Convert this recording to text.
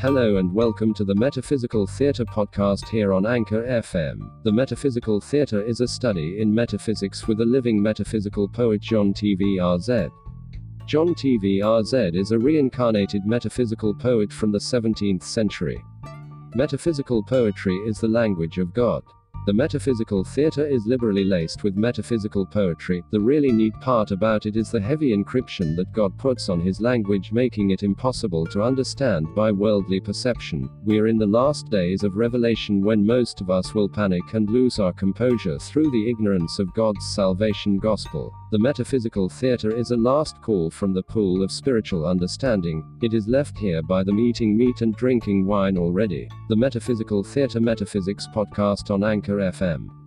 Hello and welcome to the Metaphysical Theatre podcast here on Anchor FM. The Metaphysical Theatre is a study in metaphysics with a living metaphysical poet John TVRZ. John TVRZ is a reincarnated metaphysical poet from the 17th century. Metaphysical poetry is the language of God. The metaphysical theatre is liberally laced with metaphysical poetry. The really neat part about it is the heavy encryption that God puts on his language, making it impossible to understand by worldly perception. We're in the last days of revelation when most of us will panic and lose our composure through the ignorance of God's salvation gospel. The metaphysical theatre is a last call from the pool of spiritual understanding. It is left here by them eating meat and drinking wine already. The Metaphysical Theatre Metaphysics podcast on Anchor FM.